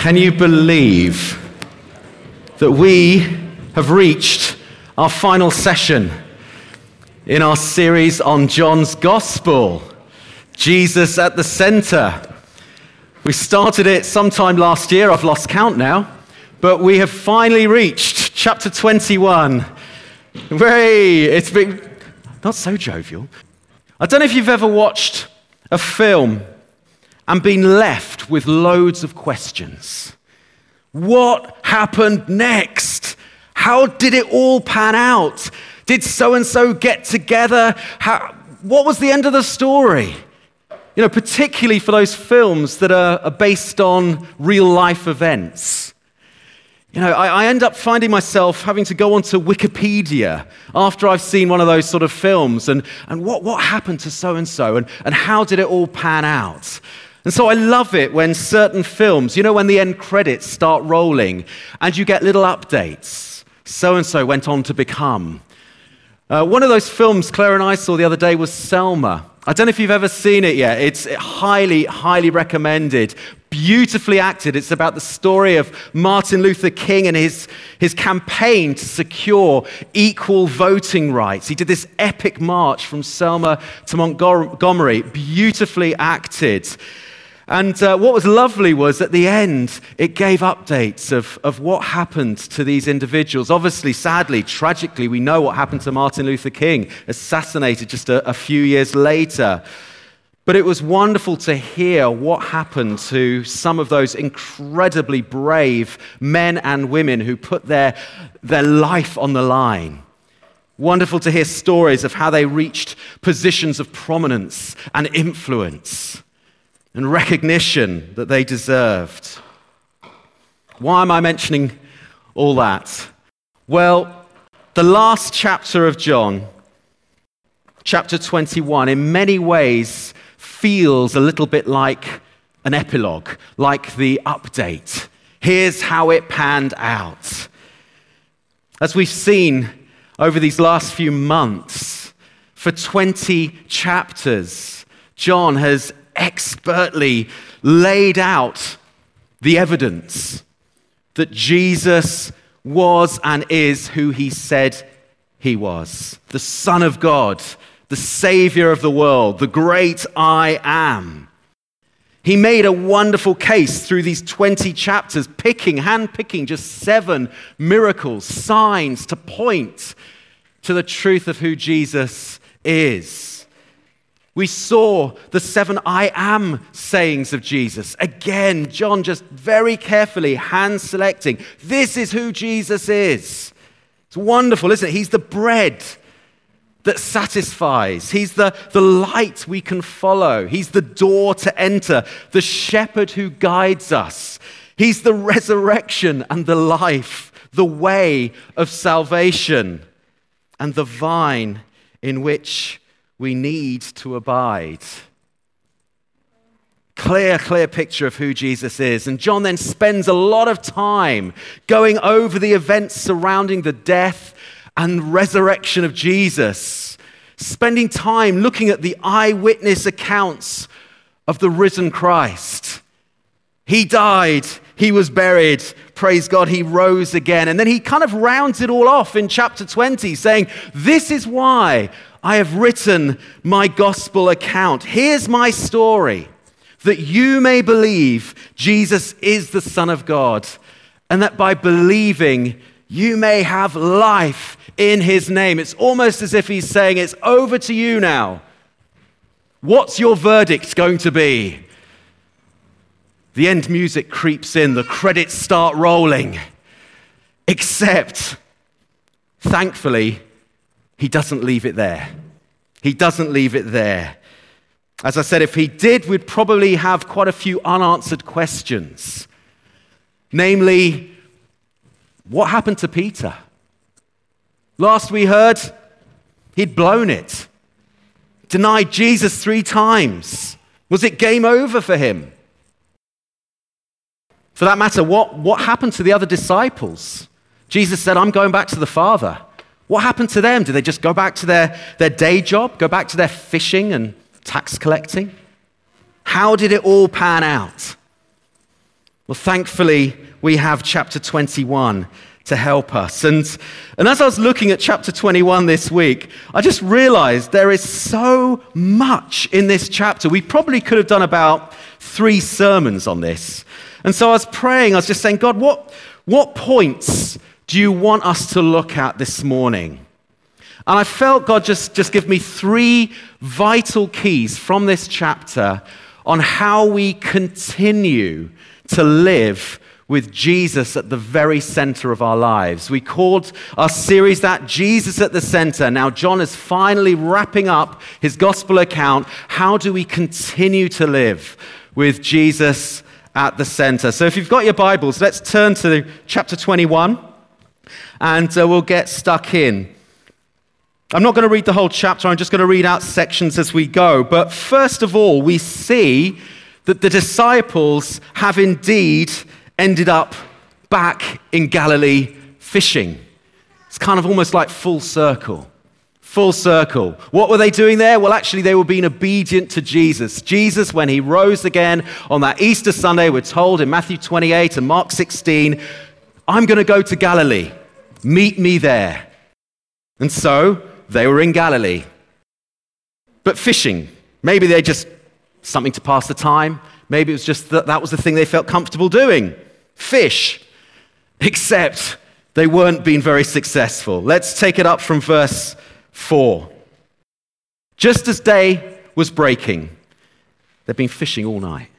Can you believe that we have reached our final session in our series on John's Gospel? Jesus at the center. We started it sometime last year, I've lost count now, but we have finally reached chapter 21. Hooray! It's been not so jovial. I don't know if you've ever watched a film and been left with loads of questions. What happened next? How did it all pan out? Did so and so get together? How, what was the end of the story? You know, particularly for those films that are, are based on real life events. You know, I, I, end up finding myself having to go onto Wikipedia after I've seen one of those sort of films and, and what, what happened to so and so and how did it all pan out? And so I love it when certain films, you know, when the end credits start rolling and you get little updates. So and so went on to become. Uh, one of those films Claire and I saw the other day was Selma. I don't know if you've ever seen it yet. It's highly, highly recommended. Beautifully acted. It's about the story of Martin Luther King and his, his campaign to secure equal voting rights. He did this epic march from Selma to Montgomery. Beautifully acted. And uh, what was lovely was at the end, it gave updates of, of what happened to these individuals. Obviously, sadly, tragically, we know what happened to Martin Luther King, assassinated just a, a few years later. But it was wonderful to hear what happened to some of those incredibly brave men and women who put their, their life on the line. Wonderful to hear stories of how they reached positions of prominence and influence and recognition that they deserved. Why am I mentioning all that? Well, the last chapter of John, chapter 21, in many ways feels a little bit like an epilogue, like the update. Here's how it panned out. As we've seen over these last few months, for 20 chapters, John has expertly laid out the evidence that Jesus was and is who he said he was the Son of God, the Savior of the world, the great I am. He made a wonderful case through these 20 chapters, picking, hand picking just seven miracles, signs to point to the truth of who Jesus is. We saw the seven I am sayings of Jesus. Again, John just very carefully hand selecting. This is who Jesus is. It's wonderful, isn't it? He's the bread that satisfies. He's the, the light we can follow. He's the door to enter, the shepherd who guides us. He's the resurrection and the life, the way of salvation, and the vine in which we need to abide. Clear, clear picture of who Jesus is. And John then spends a lot of time going over the events surrounding the death and resurrection of Jesus, spending time looking at the eyewitness accounts of the risen Christ. He died, he was buried, praise God, he rose again. And then he kind of rounds it all off in chapter 20, saying, This is why I have written my gospel account. Here's my story that you may believe Jesus is the Son of God, and that by believing, you may have life in his name. It's almost as if he's saying, It's over to you now. What's your verdict going to be? The end music creeps in, the credits start rolling. Except, thankfully, he doesn't leave it there. He doesn't leave it there. As I said, if he did, we'd probably have quite a few unanswered questions. Namely, what happened to Peter? Last we heard, he'd blown it, denied Jesus three times. Was it game over for him? For that matter, what, what happened to the other disciples? Jesus said, I'm going back to the Father. What happened to them? Did they just go back to their, their day job, go back to their fishing and tax collecting? How did it all pan out? Well, thankfully, we have chapter 21 to help us. And, and as I was looking at chapter 21 this week, I just realized there is so much in this chapter. We probably could have done about three sermons on this. And so I was praying, I was just saying, God, what, what points do you want us to look at this morning? And I felt God just, just give me three vital keys from this chapter on how we continue to live with Jesus at the very center of our lives. We called our series that Jesus at the center. Now, John is finally wrapping up his gospel account. How do we continue to live with Jesus at the center? So, if you've got your Bibles, let's turn to chapter 21 and uh, we'll get stuck in. I'm not going to read the whole chapter, I'm just going to read out sections as we go. But first of all, we see that the disciples have indeed ended up back in Galilee fishing. It's kind of almost like full circle. Full circle. What were they doing there? Well, actually, they were being obedient to Jesus. Jesus, when he rose again on that Easter Sunday, we're told in Matthew 28 and Mark 16, I'm going to go to Galilee. Meet me there. And so they were in Galilee. But fishing, maybe they just something to pass the time. Maybe it was just that that was the thing they felt comfortable doing fish, except they weren't being very successful. Let's take it up from verse 4. Just as day was breaking, they'd been fishing all night.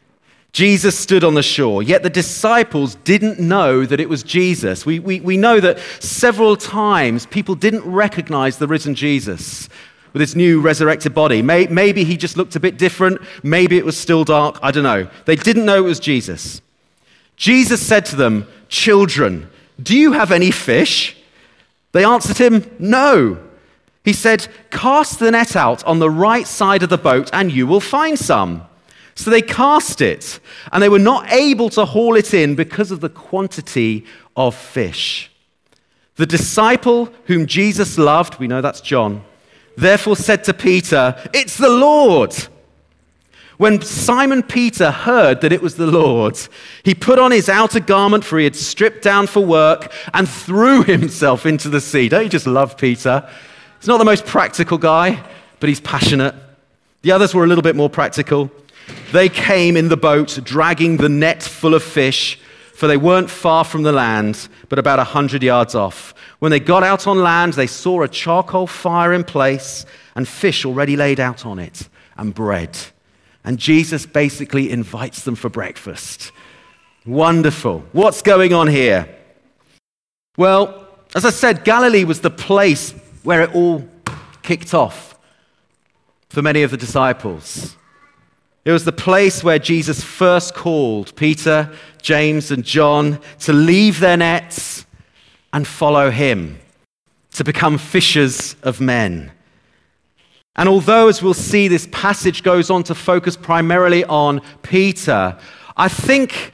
Jesus stood on the shore, yet the disciples didn't know that it was Jesus. We, we, we know that several times people didn't recognize the risen Jesus with his new resurrected body. Maybe he just looked a bit different. Maybe it was still dark. I don't know. They didn't know it was Jesus. Jesus said to them, Children, do you have any fish? They answered him, No. He said, Cast the net out on the right side of the boat, and you will find some. So they cast it, and they were not able to haul it in because of the quantity of fish. The disciple whom Jesus loved, we know that's John, therefore said to Peter, It's the Lord. When Simon Peter heard that it was the Lord, he put on his outer garment, for he had stripped down for work, and threw himself into the sea. Don't you just love Peter? He's not the most practical guy, but he's passionate. The others were a little bit more practical. They came in the boat, dragging the net full of fish, for they weren't far from the land, but about a hundred yards off. When they got out on land, they saw a charcoal fire in place and fish already laid out on it, and bread. And Jesus basically invites them for breakfast. Wonderful. What's going on here? Well, as I said, Galilee was the place where it all kicked off for many of the disciples. It was the place where Jesus first called Peter, James, and John to leave their nets and follow him, to become fishers of men. And although, as we'll see, this passage goes on to focus primarily on Peter, I think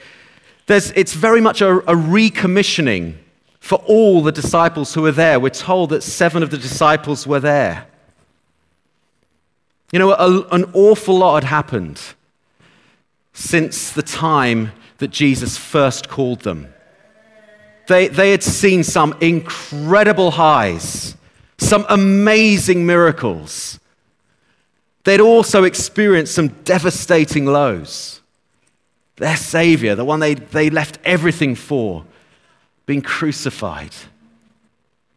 it's very much a, a recommissioning for all the disciples who were there. We're told that seven of the disciples were there. You know, a, an awful lot had happened since the time that Jesus first called them. They, they had seen some incredible highs, some amazing miracles. They'd also experienced some devastating lows. Their Savior, the one they, they left everything for, being crucified.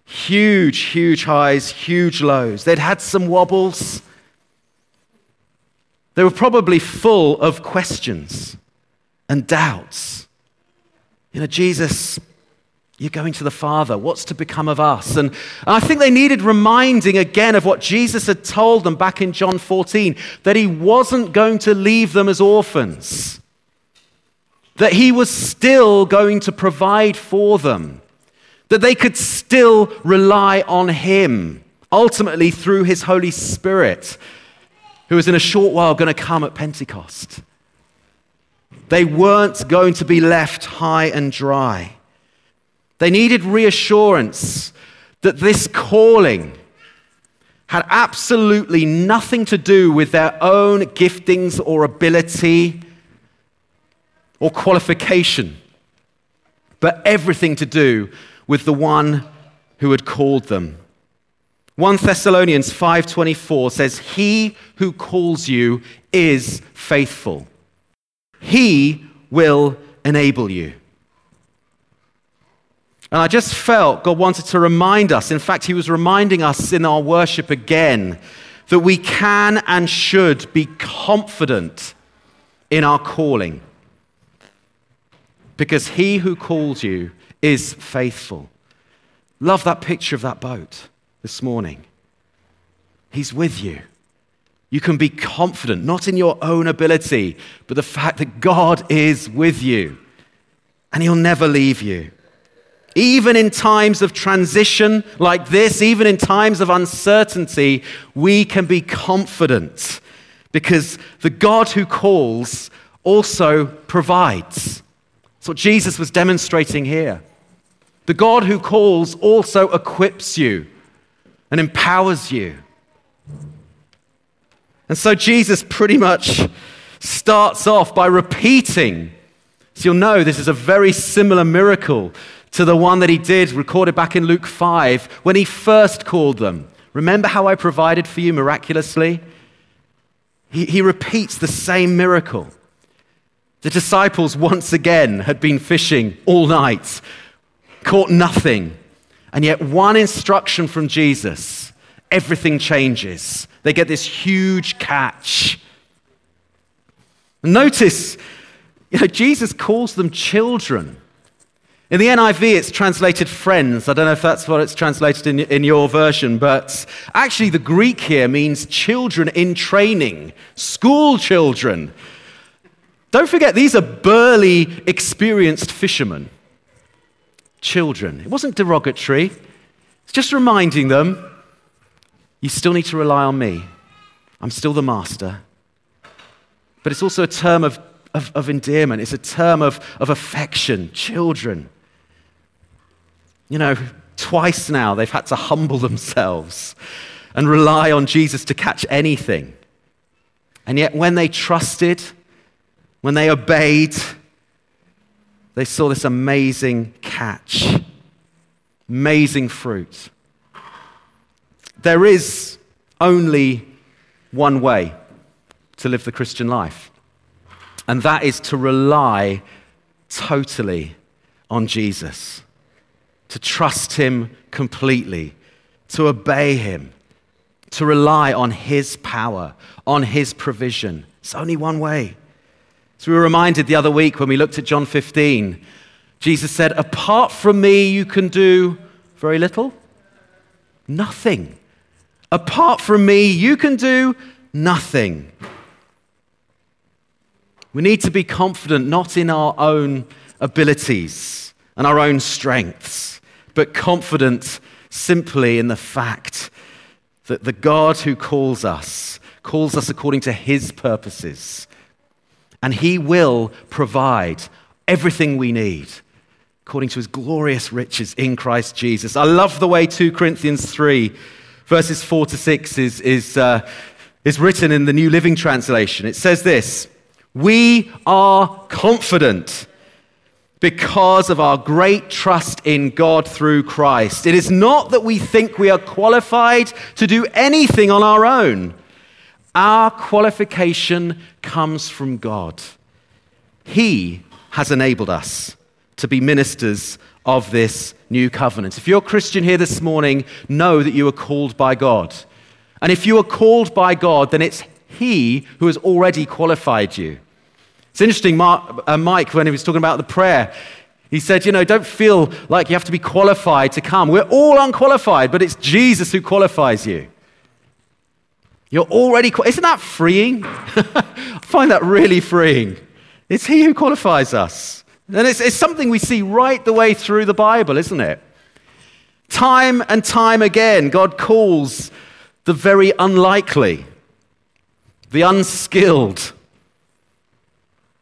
Huge, huge highs, huge lows. They'd had some wobbles. They were probably full of questions and doubts. You know, Jesus you're going to the Father. What's to become of us? And, I think they needed reminding again of what Jesus had told them back in John 14 that he wasn't going to leave them as orphans, that he was still going to provide for them, that they could still rely on him, ultimately through his Holy Spirit, who was in a short while going to come at Pentecost. They weren't going to be left high and dry. They needed reassurance that this calling had absolutely nothing to do with their own giftings or ability or qualification, but everything to do with the one who had called them. 1 Thessalonians 5:24 says he who calls you is faithful. He will enable you. And I just felt God wanted to remind us, in fact, He was reminding us in our worship again, that we can and should be confident in our calling. Because He who calls you is faithful. Love that picture of that boat this morning. He's with you. You can be confident, not in your own ability, but the fact that God is with you and He'll never leave you. Even in times of transition like this, even in times of uncertainty, we can be confident because the God who calls also provides. That's what Jesus was demonstrating here. The God who calls also equips you and empowers you. And so Jesus pretty much starts off by repeating. So you'll know this is a very similar miracle to the one that he did, recorded back in Luke 5, when he first called them. Remember how I provided for you miraculously? He, he repeats the same miracle. The disciples once again had been fishing all night, caught nothing. And yet, one instruction from Jesus, everything changes. They get this huge catch. Notice, you know, Jesus calls them children. In the NIV, it's translated friends. I don't know if that's what it's translated in, in your version, but actually, the Greek here means children in training, school children. Don't forget, these are burly, experienced fishermen. Children. It wasn't derogatory, it's just reminding them you still need to rely on me. I'm still the master. But it's also a term of, of, of endearment, it's a term of, of affection. Children. You know, twice now they've had to humble themselves and rely on Jesus to catch anything. And yet, when they trusted, when they obeyed, they saw this amazing catch, amazing fruit. There is only one way to live the Christian life, and that is to rely totally on Jesus to trust Him completely, to obey Him, to rely on His power, on His provision. It's only one way. So we were reminded the other week when we looked at John 15, Jesus said, Apart from me, you can do very little, nothing. Apart from me, you can do nothing. We need to be confident not in our own abilities and our own strengths but confident simply in the fact that the God who calls us calls us according to his purposes. And he will provide everything we need according to his glorious riches in Christ Jesus. I love the way 2 Corinthians 3, verses 4 to 6 is, is, uh, is written in the New Living Translation. It says this We are confident because of our great trust in God through Christ. It is not that we think we are qualified to do anything on our own. Our qualification comes from God. He has enabled us to be ministers of this new covenant. If you're a Christian here this morning, know that you are called by God. And if you are called by God, then it's He who has already qualified you. It's interesting, Mark, uh, Mike, when he was talking about the prayer, he said, You know, don't feel like you have to be qualified to come. We're all unqualified, but it's Jesus who qualifies you. You're already, isn't that freeing? I find that really freeing. It's He who qualifies us. And it's, it's something we see right the way through the Bible, isn't it? Time and time again, God calls the very unlikely, the unskilled,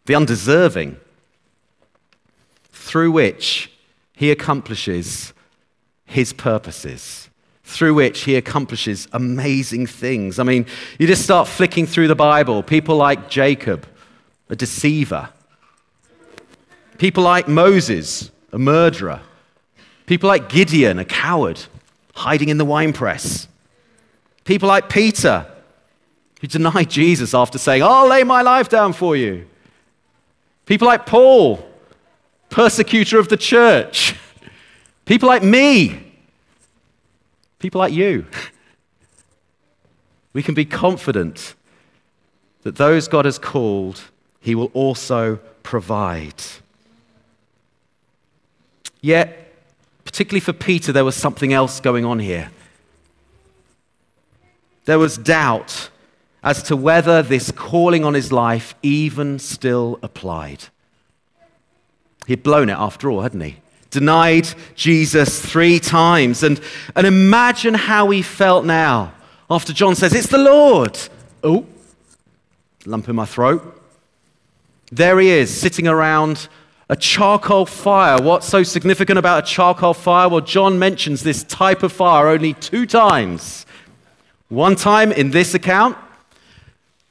the undeserving, through which he accomplishes his purposes, through which he accomplishes amazing things. I mean, you just start flicking through the Bible, people like Jacob, a deceiver, People like Moses, a murderer. People like Gideon, a coward, hiding in the winepress. People like Peter, who denied Jesus after saying, I'll lay my life down for you. People like Paul, persecutor of the church. People like me. People like you. We can be confident that those God has called, He will also provide. Yet, particularly for Peter, there was something else going on here. There was doubt as to whether this calling on his life even still applied. He'd blown it after all, hadn't he? Denied Jesus three times. And, and imagine how he felt now after John says, It's the Lord. Oh, lump in my throat. There he is, sitting around a charcoal fire. What's so significant about a charcoal fire? Well, John mentions this type of fire only two times. One time in this account,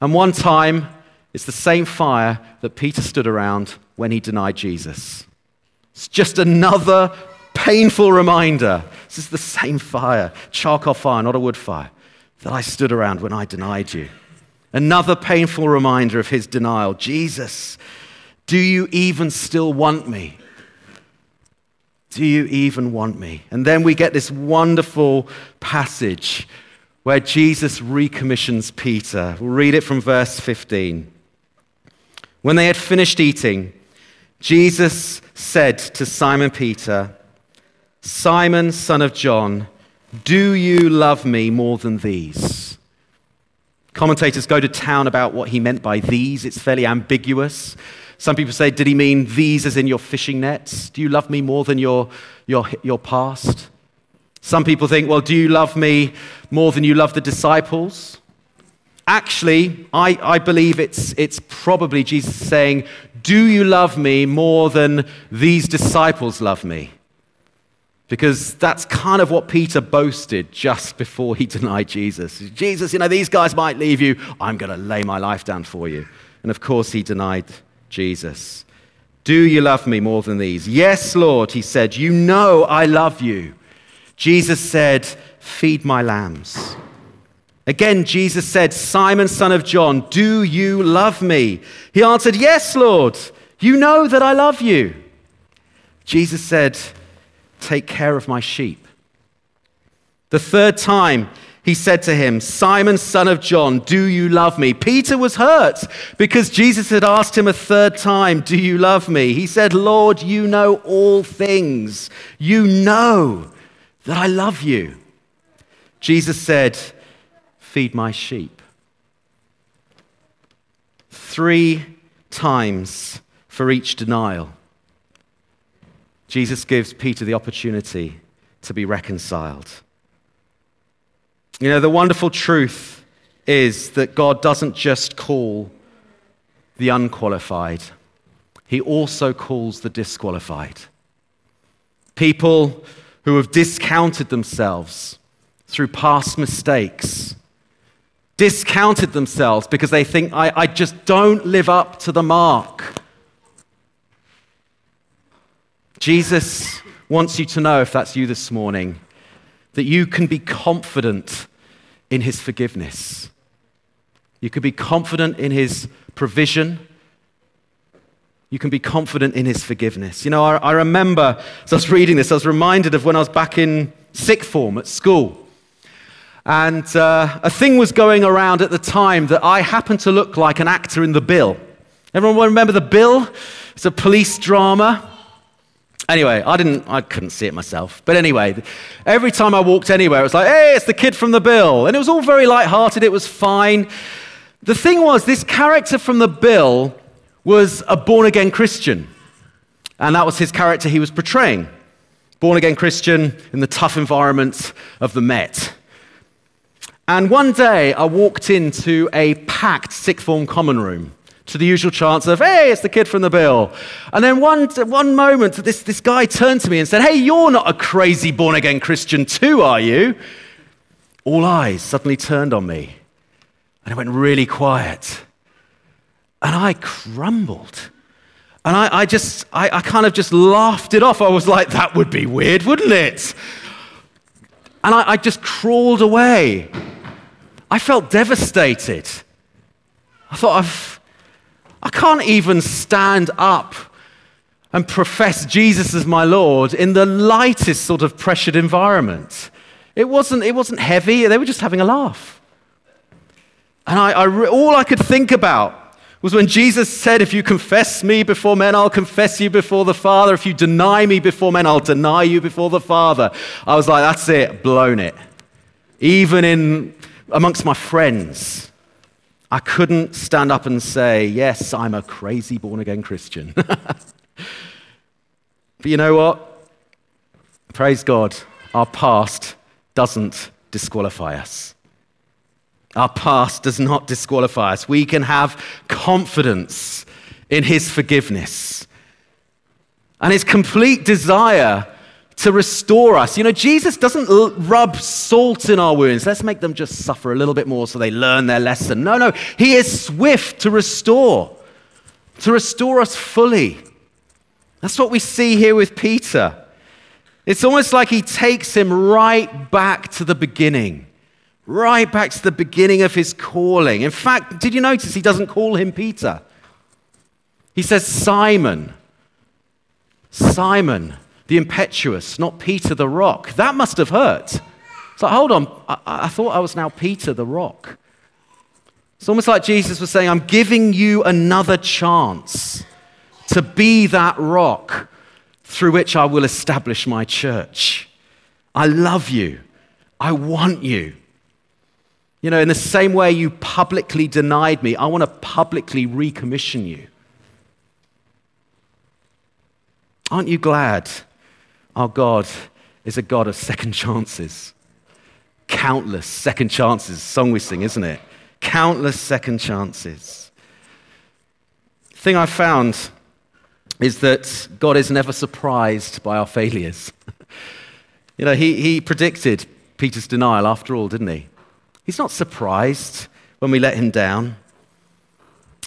and one time, it's the same fire that Peter stood around when he denied Jesus. It's just another painful reminder. This is the same fire, charcoal fire, not a wood fire, that I stood around when I denied you. Another painful reminder of his denial. Jesus, do you even still want me? Do you even want me? And then we get this wonderful passage where Jesus recommissions Peter. We'll read it from verse 15. When they had finished eating, Jesus said to Simon Peter, Simon, son of John, do you love me more than these? Commentators go to town about what he meant by these. It's fairly ambiguous. Some people say, Did he mean these as in your fishing nets? Do you love me more than your, your, your past? Some people think, well, do you love me more than you love the disciples? Actually, I, I believe it's, it's probably Jesus saying, Do you love me more than these disciples love me? Because that's kind of what Peter boasted just before he denied Jesus. Jesus, you know, these guys might leave you. I'm going to lay my life down for you. And of course, he denied Jesus. Do you love me more than these? Yes, Lord, he said. You know I love you. Jesus said, Feed my lambs. Again, Jesus said, Simon, son of John, do you love me? He answered, Yes, Lord. You know that I love you. Jesus said, Take care of my sheep. The third time, he said to him, Simon, son of John, do you love me? Peter was hurt because Jesus had asked him a third time, Do you love me? He said, Lord, you know all things. You know that I love you. Jesus said, Feed my sheep. Three times for each denial, Jesus gives Peter the opportunity to be reconciled. You know, the wonderful truth is that God doesn't just call the unqualified, He also calls the disqualified. People who have discounted themselves through past mistakes, discounted themselves because they think, I, I just don't live up to the mark. Jesus wants you to know, if that's you this morning, that you can be confident in his forgiveness. You can be confident in his provision. You can be confident in his forgiveness. You know, I, I remember, as I was reading this, I was reminded of when I was back in sixth form at school. And uh, a thing was going around at the time that I happened to look like an actor in The Bill. Everyone remember The Bill? It's a police drama. Anyway, I didn't, I couldn't see it myself. But anyway, every time I walked anywhere, it was like, hey, it's the kid from The Bill. And it was all very light-hearted. It was fine. The thing was, this character from The Bill was a born again Christian. And that was his character he was portraying. Born again Christian in the tough environment of the Met. And one day I walked into a packed sixth form common room to the usual chance of, hey, it's the kid from the bill. And then one, one moment, this, this guy turned to me and said, hey, you're not a crazy born again Christian too, are you? All eyes suddenly turned on me. And it went really quiet. And I crumbled. And I, I just, I, I kind of just laughed it off. I was like, that would be weird, wouldn't it? And I, I just crawled away. I felt devastated. I thought, I've, I can't even stand up and profess Jesus as my Lord in the lightest sort of pressured environment. It wasn't, it wasn't heavy, they were just having a laugh. And I, I, all I could think about was when Jesus said, If you confess me before men, I'll confess you before the Father. If you deny me before men, I'll deny you before the Father. I was like, That's it, blown it. Even in amongst my friends, I couldn't stand up and say, Yes, I'm a crazy born again Christian. but you know what? Praise God, our past doesn't disqualify us. Our past does not disqualify us. We can have confidence in His forgiveness and His complete desire to restore us. You know, Jesus doesn't l- rub salt in our wounds. Let's make them just suffer a little bit more so they learn their lesson. No, no. He is swift to restore, to restore us fully. That's what we see here with Peter. It's almost like he takes him right back to the beginning right back to the beginning of his calling. In fact, did you notice he doesn't call him Peter? He says Simon. Simon, the impetuous, not Peter the rock. That must have hurt. So hold on, I, I thought I was now Peter the rock. It's almost like Jesus was saying, I'm giving you another chance to be that rock through which I will establish my church. I love you. I want you. You know, in the same way you publicly denied me, I want to publicly recommission you. Aren't you glad our God is a God of second chances? Countless second chances. Song we sing, isn't it? Countless second chances. The thing I found is that God is never surprised by our failures. you know, he, he predicted Peter's denial after all, didn't he? He's not surprised when we let him down.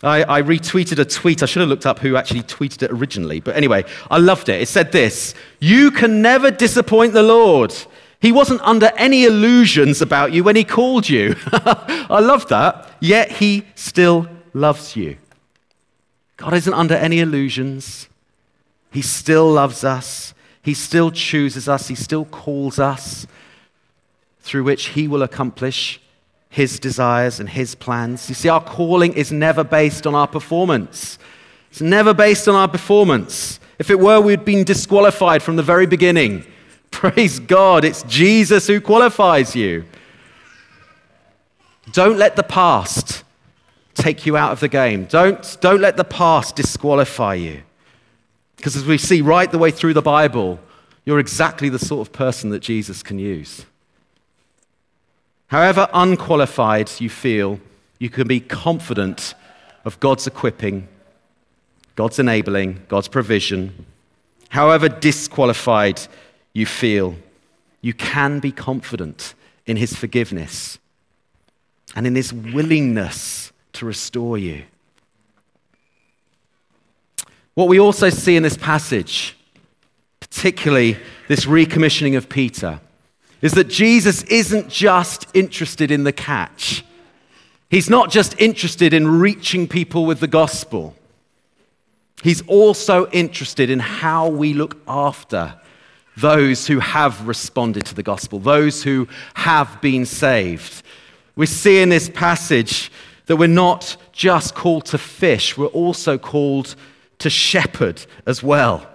I, I, retweeted a tweet. I should have looked up who actually tweeted it originally. But anyway, I loved it. It said this You can never disappoint the Lord. He wasn't under any illusions about you when he called you. I love that. Yet he still loves you. God isn't under any illusions. He still loves us. He still chooses us. He still calls us through which he will accomplish his desires and His plans. You see, our calling is never based on our performance. It's never based on our performance. If it were, we'd been disqualified from the very beginning. Praise God, it's Jesus who qualifies you. Don't let the past take you out of the game. Don't, don't let the past disqualify you. Because as we see right the way through the Bible, you're exactly the sort of person that Jesus can use. However unqualified you feel, you can be confident of God's equipping, God's enabling, God's provision. However disqualified you feel, you can be confident in His forgiveness and in His willingness to restore you. What we also see in this passage, particularly this recommissioning of Peter, is that Jesus isn't just interested in the catch. He's not just interested in reaching people with the gospel. He's also interested in how we look after those who have responded to the gospel, those who have been saved. We see in this passage that we're not just called to fish, we're also called to shepherd as well.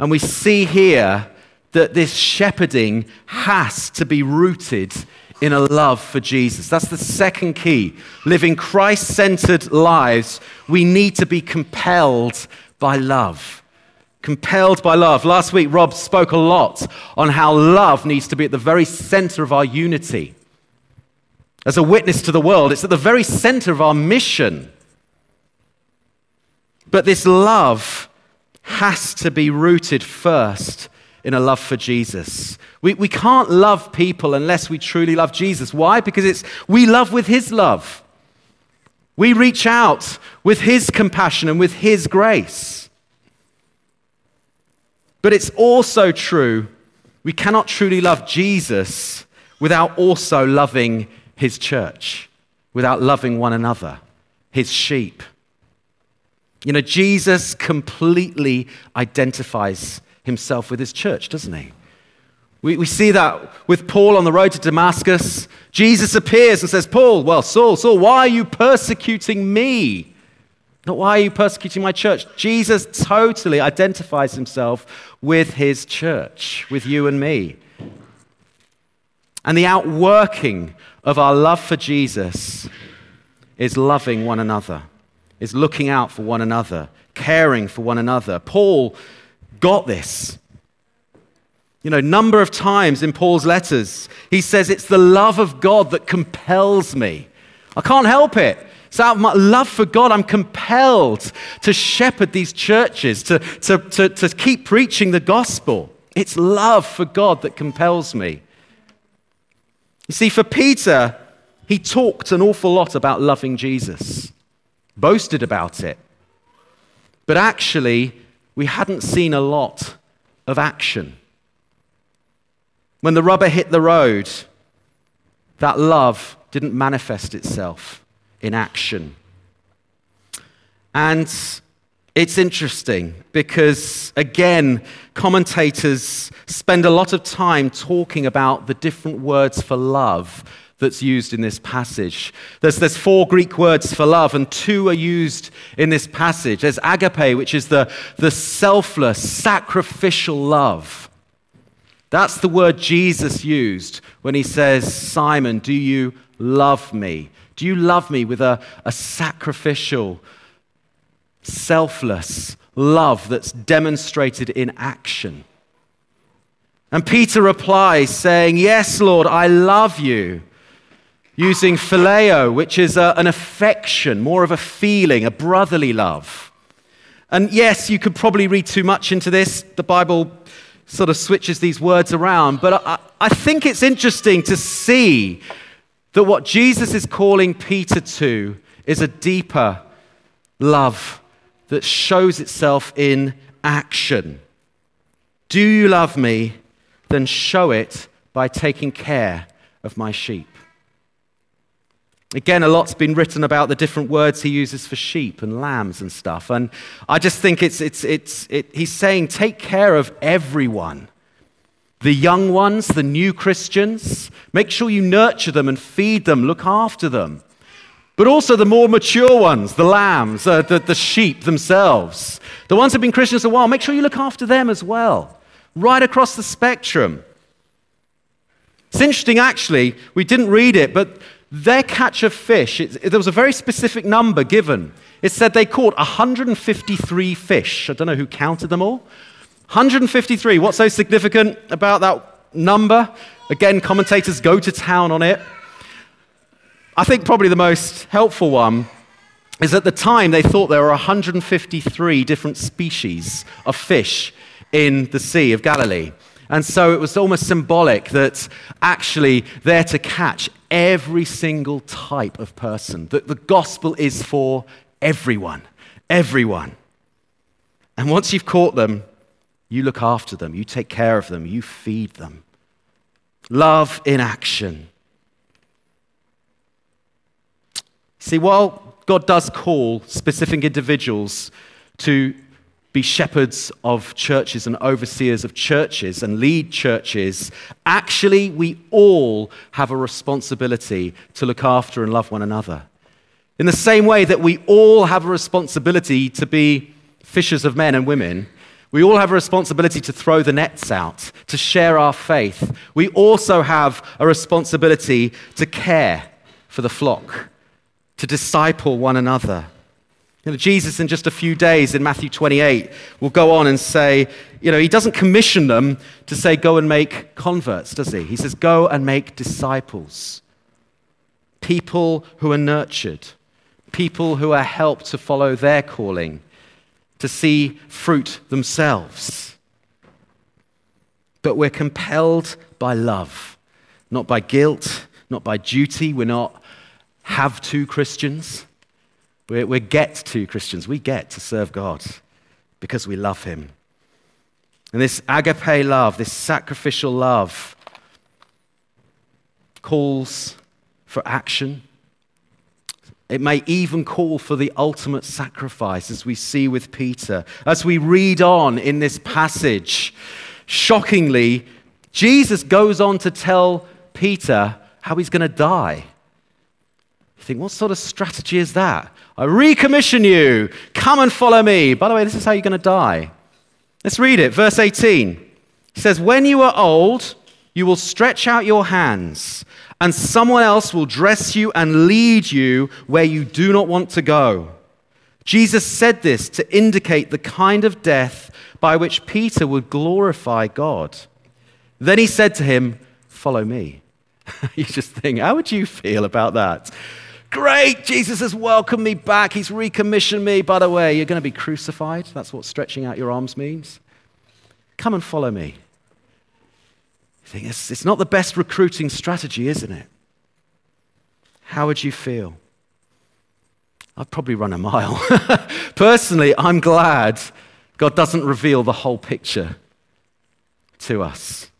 And we see here that this shepherding has to be rooted in a love for Jesus. That's the second key. Living Christ centered lives, we need to be compelled by love. Compelled by love. Last week, Rob spoke a lot on how love needs to be at the very center of our unity. As a witness to the world, it's at the very center of our mission. But this love has to be rooted first in a love for Jesus. We, we can't love people unless we truly love Jesus. Why? Because it's we love with his love. We reach out with His compassion and with His grace. But it's also true we cannot truly love Jesus without also loving His church, without loving one another, His sheep. You know, Jesus completely identifies himself with his church, doesn't he? We, we see that with Paul on the road to Damascus. Jesus appears and says, Paul, well, Saul, Saul, why are you persecuting me? Not why are you persecuting my church? Jesus totally identifies himself with his church, with you and me. And the outworking of our love for Jesus is loving one another, is looking out for one another, caring for one another. Paul got this. You know, number of times in Paul's letters, he says, It's the love of God that compels me. I can't help it. It's out of my love for God, I'm compelled to shepherd these churches, to, to, to, to keep preaching the gospel. It's love for God that compels me. You see, for Peter, he talked an awful lot about loving Jesus, boasted about it. But actually, we hadn't seen a lot of action. When the rubber hit the road, that love didn't manifest itself in action. And it's interesting because, again, commentators spend a lot of time talking about the different words for love that's used in this passage. There's, there's four Greek words for love, and two are used in this passage. There's agape, which is the, the selfless, sacrificial love. That's the word Jesus used when he says, Simon, do you love me? Do you love me with a, a sacrificial, selfless love that's demonstrated in action? And Peter replies, saying, Yes, Lord, I love you. Using phileo, which is a, an affection, more of a feeling, a brotherly love. And yes, you could probably read too much into this. The Bible sort of switches these words around. But I, I think it's interesting to see that what Jesus is calling Peter to is a deeper love that shows itself in action. Do you love me? Then show it by taking care of my sheep. Again, a lot's been written about the different words he uses for sheep and lambs and stuff. And I just think it's, it's, it's, it, he's saying, take care of everyone. The young ones, the new Christians, make sure you nurture them and feed them, look after them. But also the more mature ones, the lambs, uh, the, the sheep themselves. The ones who've been Christians a while, make sure you look after them as well. Right across the spectrum. It's interesting, actually, we didn't read it, but their catch of fish, it, there was a very specific number given. It said they caught 153 fish. I don't know who counted them all. 153. What's so significant about that number? Again, commentators go to town on it. I think probably the most helpful one is at the time they thought there were 153 different species of fish in the Sea of Galilee. And so it was almost symbolic that actually they're to catch every single type of person, that the gospel is for everyone. Everyone. And once you've caught them, you look after them, you take care of them, you feed them. Love in action. See, while God does call specific individuals to be shepherds of churches and overseers of churches and lead churches, actually, we all have a responsibility to look after and love one another. In the same way that we all have a responsibility to be fishers of men and women, we all have a responsibility to throw the nets out, to share our faith. We also have a responsibility to care for the flock, to disciple one another. You know, Jesus, in just a few days in Matthew 28, will go on and say, you know, he doesn't commission them to say, go and make converts, does he? He says, go and make disciples. People who are nurtured, people who are helped to follow their calling, to see fruit themselves. But we're compelled by love, not by guilt, not by duty. We're not have to Christians. We're, we're get to Christians. We get to serve God because we love Him. And this agape love, this sacrificial love, calls for action. It may even call for the ultimate sacrifice, as we see with Peter. As we read on in this passage, shockingly, Jesus goes on to tell Peter how he's going to die. Think, what sort of strategy is that? I recommission you. Come and follow me. By the way, this is how you're going to die. Let's read it. Verse 18. He says, When you are old, you will stretch out your hands, and someone else will dress you and lead you where you do not want to go. Jesus said this to indicate the kind of death by which Peter would glorify God. Then he said to him, Follow me. you just think, how would you feel about that? Great, Jesus has welcomed me back. He's recommissioned me. By the way, you're going to be crucified. That's what stretching out your arms means. Come and follow me. You think it's, it's not the best recruiting strategy, isn't it? How would you feel? I'd probably run a mile. Personally, I'm glad God doesn't reveal the whole picture to us.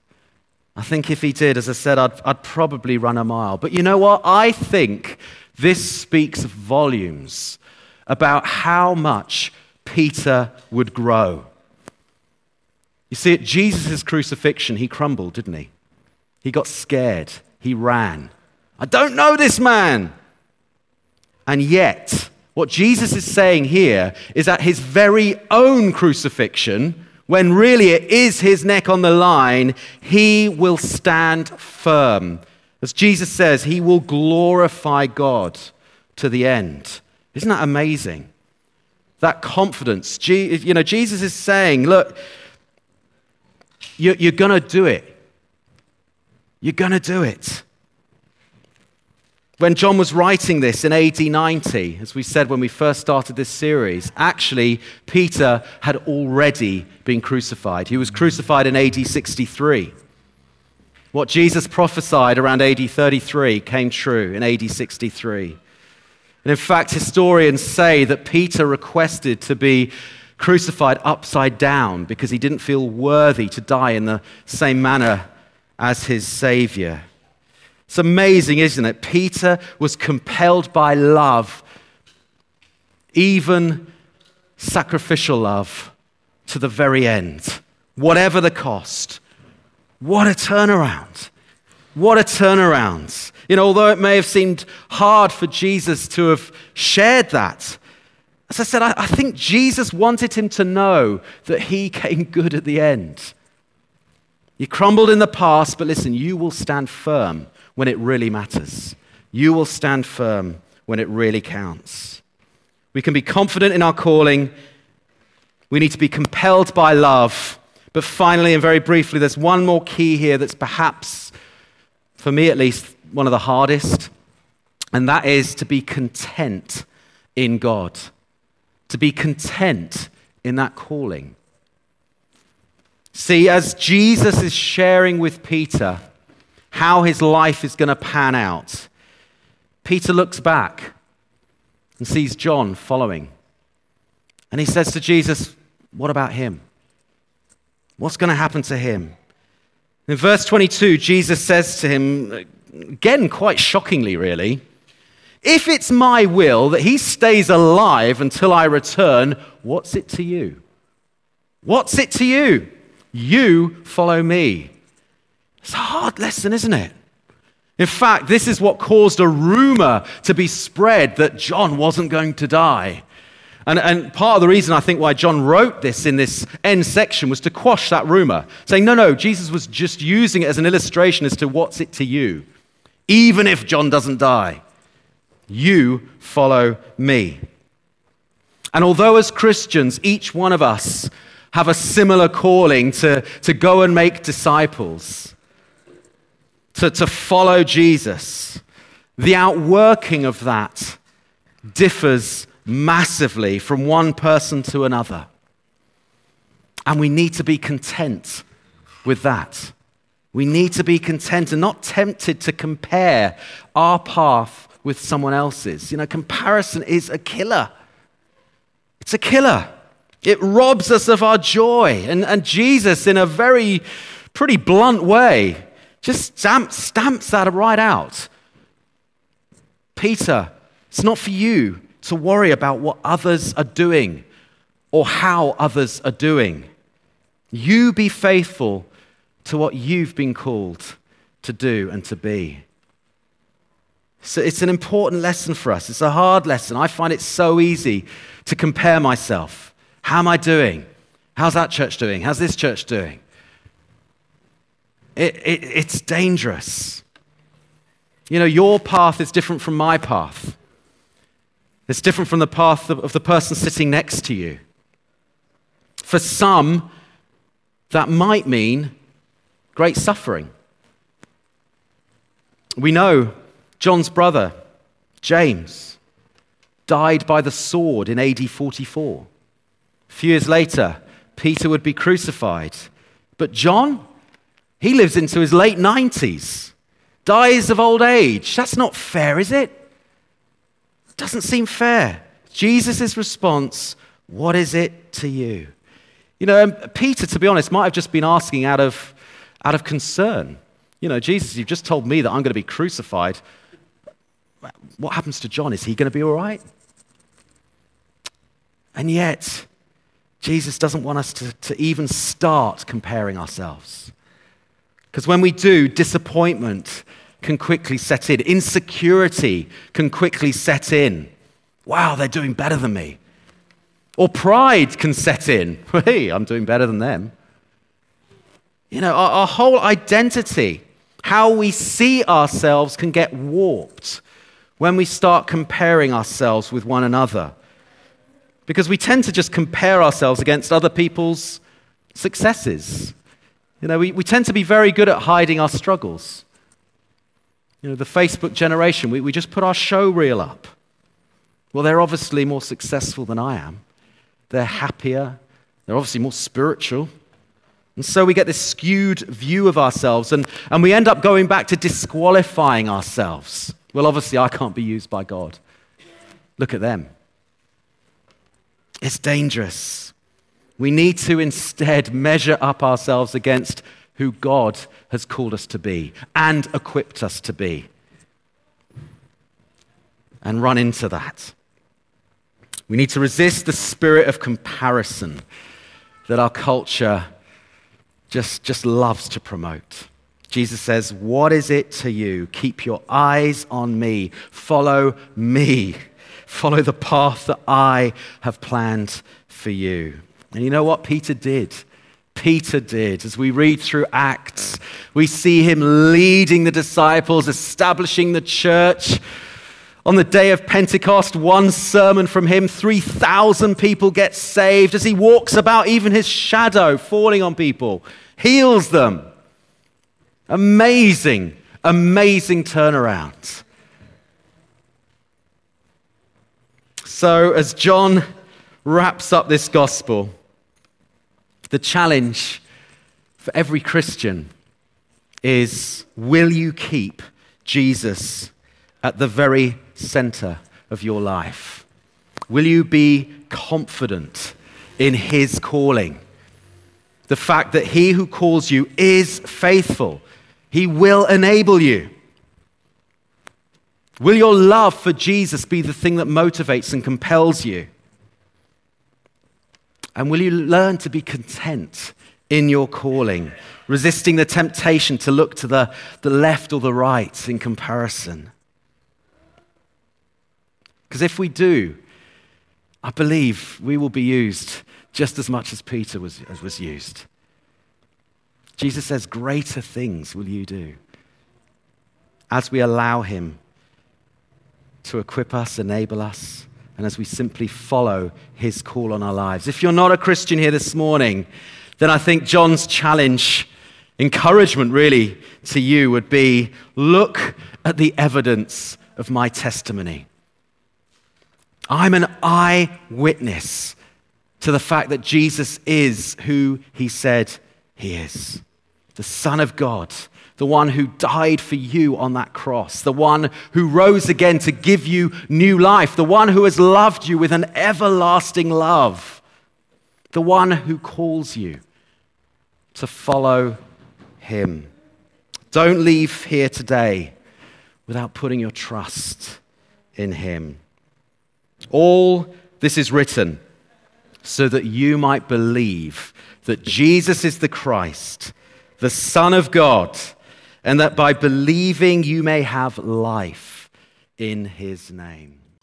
I think if He did, as I said, I'd, I'd probably run a mile. But you know what? I think this speaks volumes about how much Peter would grow. You see, at Jesus' crucifixion, he crumbled, didn't he? He got scared. He ran. I don't know this man. And yet, what Jesus is saying here is that his very own crucifixion, when really it is his neck on the line, he will stand firm as Jesus says, he will glorify God to the end. Isn't that amazing? That confidence. You know, Jesus is saying, look, you're going to do it. You're going to do it. When John was writing this in AD 90, as we said when we first started this series, actually, Peter had already been crucified. He was crucified in AD 63. What Jesus prophesied around AD 33 came true in AD 63. And in fact, historians say that Peter requested to be crucified upside down because he didn't feel worthy to die in the same manner as his Savior. It's amazing, isn't it? Peter was compelled by love, even sacrificial love, to the very end, whatever the cost. What a turnaround. What a turnaround. You know, although it may have seemed hard for Jesus to have shared that, as I said, I, I think Jesus wanted him to know that he came good at the end. You crumbled in the past, but listen, you will stand firm when it really matters. You will stand firm when it really counts. We can be confident in our calling. We need to be compelled by love but finally, and very briefly, there's one more key here that's perhaps, for me at least, one of the hardest, and that is to be content in God, to be content in that calling. See, as Jesus is sharing with Peter how his life is going to pan out, Peter looks back and sees John following. And he says to Jesus, What about him? What's going to happen to him? In verse 22, Jesus says to him, again, quite shockingly, really, if it's my will that he stays alive until I return, what's it to you? What's it to you? You follow me. It's a hard lesson, isn't it? In fact, this is what caused a rumor to be spread that John wasn't going to die. And, and part of the reason I think why John wrote this in this end section was to quash that rumor, saying, no, no, Jesus was just using it as an illustration as to what's it to you. Even if John doesn't die, you follow me. And although as Christians, each one of us have a similar calling to, to go and make disciples, to, to follow Jesus, the outworking of that differs massively from one person to another. And we need to be content with that. We need to be content and not tempted to compare our path with someone else's. You know, comparison is a killer. It's a killer. It robs us of our joy. And, and Jesus, in a very pretty blunt way, just stamp, stamps that right out. Peter, it's not for you to worry about what others are doing or how others are doing. You be faithful to what you've been called to do and to be. So it's an important lesson for us. It's a hard lesson. I find it so easy to compare myself. How am I doing? How's that church doing? How's this church doing? It, it, it's dangerous. You know, your path is different from my path. It's different from the path of, the person sitting next to you. For some, that might mean great suffering. We know John's brother, James, died by the sword in AD 44. A few years later, Peter would be crucified. But John, he lives into his late 90s, dies of old age. That's not fair, is it? Doesn't seem fair. Jesus' response, What is it to you? You know, um, Peter, to be honest, might have just been asking out of, out of concern. You know, Jesus, you've just told me that I'm going to be crucified. What happens to John? Is he going to be all right? And yet, Jesus doesn't want us to, to even start comparing ourselves. Because when we do, disappointment can quickly set in, insecurity can quickly set in. Wow, they're doing better than me. Or pride can set in. Hey, I'm doing better than them. You know, our, our whole identity, how we see ourselves, can get warped when we start comparing ourselves with one another. Because we tend to just compare ourselves against other people's successes. You know, we, we tend to be very good at hiding our struggles. You know, the Facebook generation, we, we just put our show reel up. Well, they're obviously more successful than I am. They're happier. They're obviously more spiritual. And so we get this skewed view of ourselves, and, and we end up going back to disqualifying ourselves. Well, obviously, I can't be used by God. Look at them. It's dangerous. We need to instead measure up ourselves against who God has called us to be and equipped us to be. And run into that. We need to resist the spirit of comparison that our culture just, just loves to promote. Jesus says, What is it to you? Keep your eyes on me. Follow me. Follow the path that I have planned for you. And you know what Peter did? Peter did. As we read through Acts, we see him leading the disciples, establishing the church. On the day of Pentecost, one sermon from him, 3,000 people get saved as he walks about, even his shadow falling on people, heals them. Amazing, amazing turnaround. So, as John wraps up this gospel, the challenge for every Christian is will you keep Jesus at the very center of your life? Will you be confident in his calling? The fact that he who calls you is faithful, he will enable you. Will your love for Jesus be the thing that motivates and compels you? And will you learn to be content in your calling, resisting the temptation to look to the, the left or the right in comparison? Because if we do, I believe we will be used just as much as Peter was, as was used. Jesus says, Greater things will you do as we allow him to equip us, enable us, and as we simply follow his call on our lives. If you're not a Christian here this morning, then I think John's challenge, encouragement really to you would be look at the evidence of my testimony. I'm an eyewitness to the fact that Jesus is who he said he is. the Son of God, the one who died for you on that cross, the one who rose again to give you new life, the one who has loved you with an everlasting love, the one who calls you to follow him. Don't leave here today without putting your trust in him. All this is written so that you might believe that Jesus is the Christ, the Son of God, and that by believing you may have life in his name.